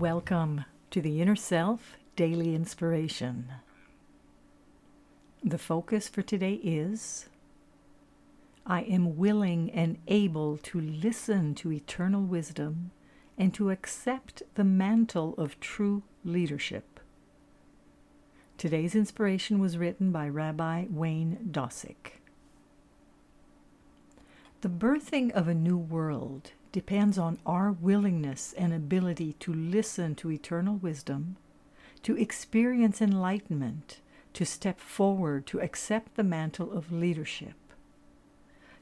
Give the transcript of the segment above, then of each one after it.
Welcome to the Inner Self Daily Inspiration. The focus for today is I am willing and able to listen to eternal wisdom and to accept the mantle of true leadership. Today's inspiration was written by Rabbi Wayne Dosick. The birthing of a new world depends on our willingness and ability to listen to eternal wisdom, to experience enlightenment, to step forward, to accept the mantle of leadership.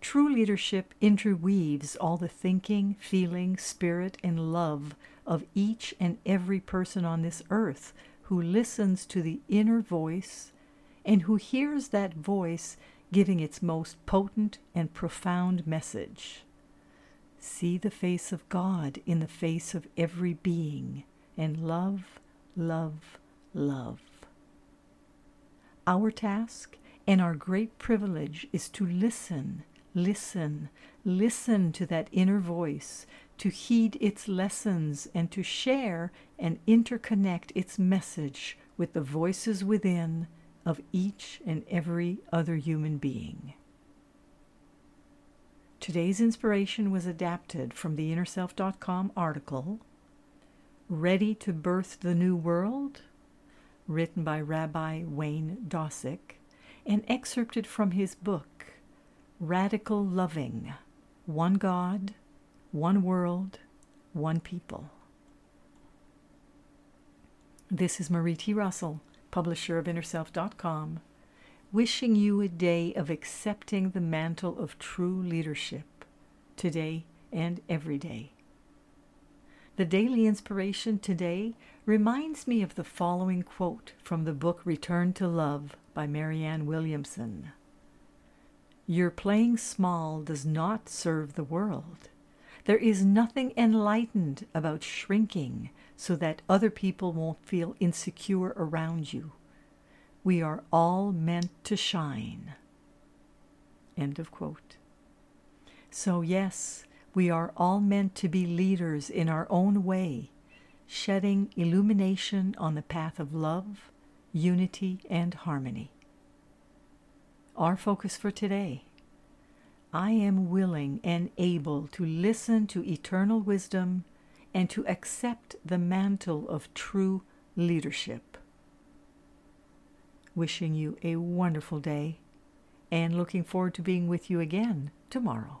True leadership interweaves all the thinking, feeling, spirit, and love of each and every person on this earth who listens to the inner voice and who hears that voice giving its most potent and profound message. See the face of God in the face of every being and love, love, love. Our task and our great privilege is to listen, listen, listen to that inner voice, to heed its lessons, and to share and interconnect its message with the voices within of each and every other human being. Today's inspiration was adapted from the InnerSelf.com article, Ready to Birth the New World, written by Rabbi Wayne Dosick, and excerpted from his book, Radical Loving One God, One World, One People. This is Marie T. Russell, publisher of InnerSelf.com wishing you a day of accepting the mantle of true leadership today and every day. The daily inspiration today reminds me of the following quote from the book Return to Love by Marianne Williamson. Your playing small does not serve the world. There is nothing enlightened about shrinking so that other people won't feel insecure around you. We are all meant to shine. End of quote. So, yes, we are all meant to be leaders in our own way, shedding illumination on the path of love, unity, and harmony. Our focus for today I am willing and able to listen to eternal wisdom and to accept the mantle of true leadership wishing you a wonderful day and looking forward to being with you again tomorrow.